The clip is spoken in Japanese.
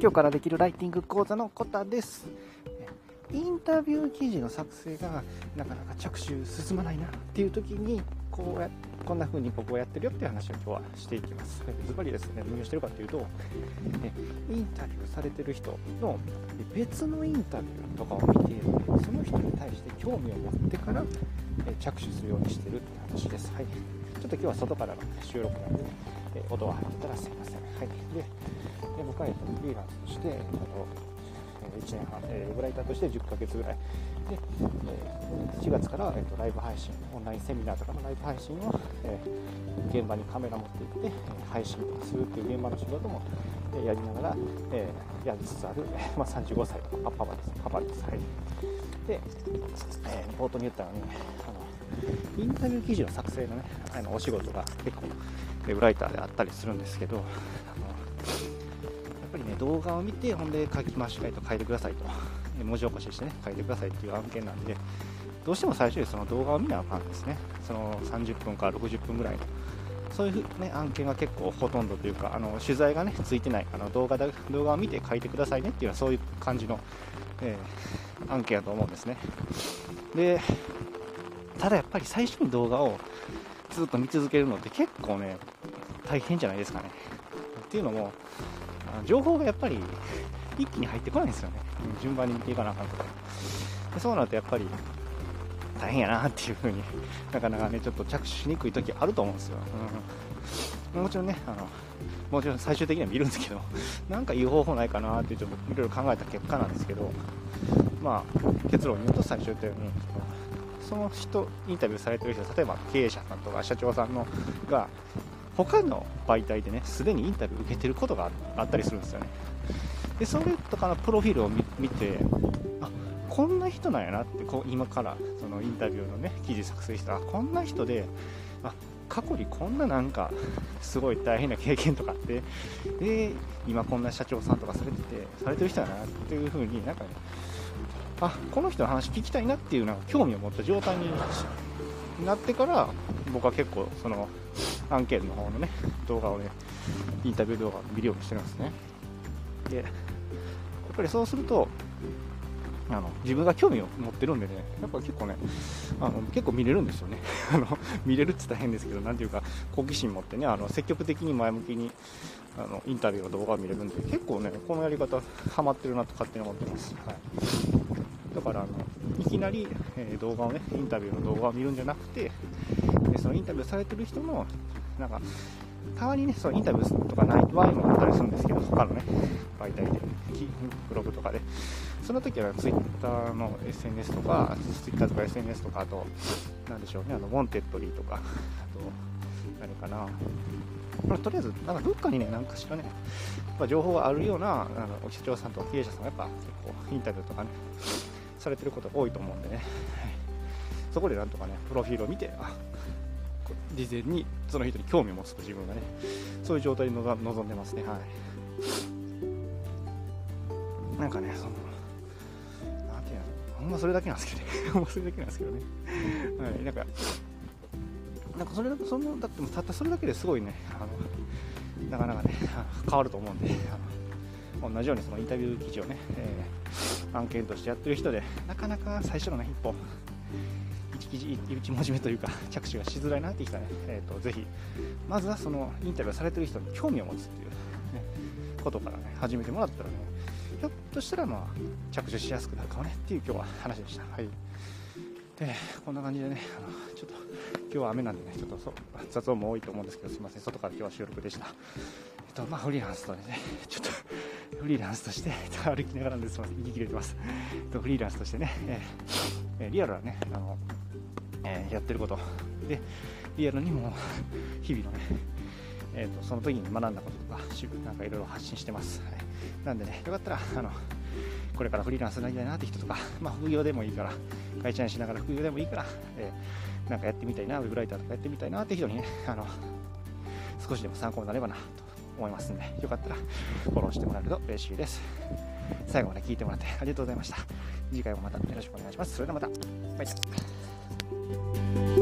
今日からできるライティング講座のコタです。インタビュー記事の作成がなかなか着手進まないなっていう時にこうやこんな風に僕はやってるよっていう話を今日はしていきます。ズバリですね何をしてるかというとインタビューされてる人の別のインタビューとかを見てその人に対して興味を持ってから着手するようにしてるって話です、はい、ちょっと今日は外からの収録なんで、ね、音が入ったらすいません、はい、でで僕は、フリーランスとして、えっと1年半、えー、ウェブライターとして10ヶ月ぐらい。で、えー、4月から、えーと、ライブ配信オンラインセミナーとかのライブ配信を、えー、現場にカメラ持って行って配信とかするっていう現場の仕事も、えやりながら、えやりつつある、まあ、35歳のパパですパパです、はい、で、え冒頭に言ったようにあのインタビュー記事の作成のねあのお仕事が結構ウェブライターであったりするんですけどぱりね動画を見てほんで書きましょうと書いてくださいと。文字起こししてね書いてくださいっていう案件なんでどうしても最初にその動画を見なあかんですね。その30分から60分ぐらいの。そういう、ね、案件が結構ほとんどというかあの取材がねついてない。あの動画だ動画を見て書いてくださいねっていうのはそういう感じの、えー、案件だと思うんですね。でただやっぱり最初に動画をずっと見続けるのって結構ね大変じゃないですかね。っていうのも情報がやっぱり一気に入ってこないんですよね、順番に見ていかなあかんとか。でそうなるとやっぱり大変やなっていう風になかなかねちょっと着手しにくい時あると思うんですよ、うん、もちろんねあのもちろん最終的には見るんですけどなんかいい方法ないかなってちょっといろいろ考えた結果なんですけどまあ結論を言うと最初言ったようにその人インタビューされてる人例えば経営者さんとか社長さんのが他の媒体でねすでにインタビュー受けてることがあったりするんですよね。でそれとかのプロフィールを見てあこんな人なんやなってこう今からそのインタビューのね記事作成したこんな人であ過去にこんななんかすごい大変な経験とかあってで今こんな社長さんとかされててされてる人やなっていう風になんかねあこの人の話聞きたいなっていうのが興味を持った状態になってから僕は結構その案件の方のね、動画をね、インタビュー動画を見るようにしてるんですね。で、やっぱりそうすると、あの自分が興味を持ってるんでね、やっぱ結構ね、あの結構見れるんですよね。あの見れるって言ったら変ですけど、なんていうか、好奇心持ってね、あの積極的に前向きにあのインタビューの動画を見れるんで、結構ね、このやり方、ハマってるなと勝手に思ってます。はい、だからあの、いきなり、え、動画をね、インタビューの動画を見るんじゃなくて、そのインタビューされてる人のなんか、たまにね、そのインタビューとかない場合もあったりするんですけど、他のね、媒体で、ブログとかで、その時は Twitter の SNS とか、Twitter とか SNS とか、あと、なんでしょうね、あの、 Wantedly とか、あと、何かな、まあ、とりあえず、なんかどっかにね、なんかしらね、ま情報があるような、あの、社長さんと経営者さんがやっぱ結構インタビューとかね、されてることが多いと思うんでね、そこでなんとかね、プロフィールを見て、あ、事前にその人に興味を持つと自分がねそういう状態で臨んでますね。はい。なんかねそのなんていうのほんまそれだけなんですけどね。ほんまそれだけなんですけどね。はい。なんかなんかそれだそのだってもたったそれだけですごいねあのなかなかね変わると思うんであの同じようにそのインタビュー記事をね、えー、案件としてやってる人でなかなか最初のね一歩1文字目というか 着手がしづらいなってきたね、えーと、ぜひまずはそのインタビューされてる人に興味を持つっていう、ね、ことからね始めてもらったらねひょっとしたらまあ着手しやすくなるかもねっていう今日は話でした。はいでこんな感じでねあのちょっと今日は雨なんでねちょっと雑音も多いと思うんですけどすいません外から今日は収録でした。っとまあフリーランスとねちょっとフリーランスとして歩きながらです。みません。息切れてます。えっとフリーランスとしてね、えー、リアルはねあのえー、やってること。でリアルにも日々のね、えーと、その時に学んだこととかなんかいろいろ発信してます、はい、なんでねよかったらあのこれからフリーランスになりたいなって人とか、まあ、副業でもいいから会社にしながら副業でもいいから、えー、なんかやってみたいなウェブライターとかやってみたいなって人にねあの少しでも参考になればなと思いますんでよかったらフォローしてもらえると嬉しいです。最後まで聞いてもらってありがとうございました。次回もまたよろしくお願いします。それではまた。バイバイ。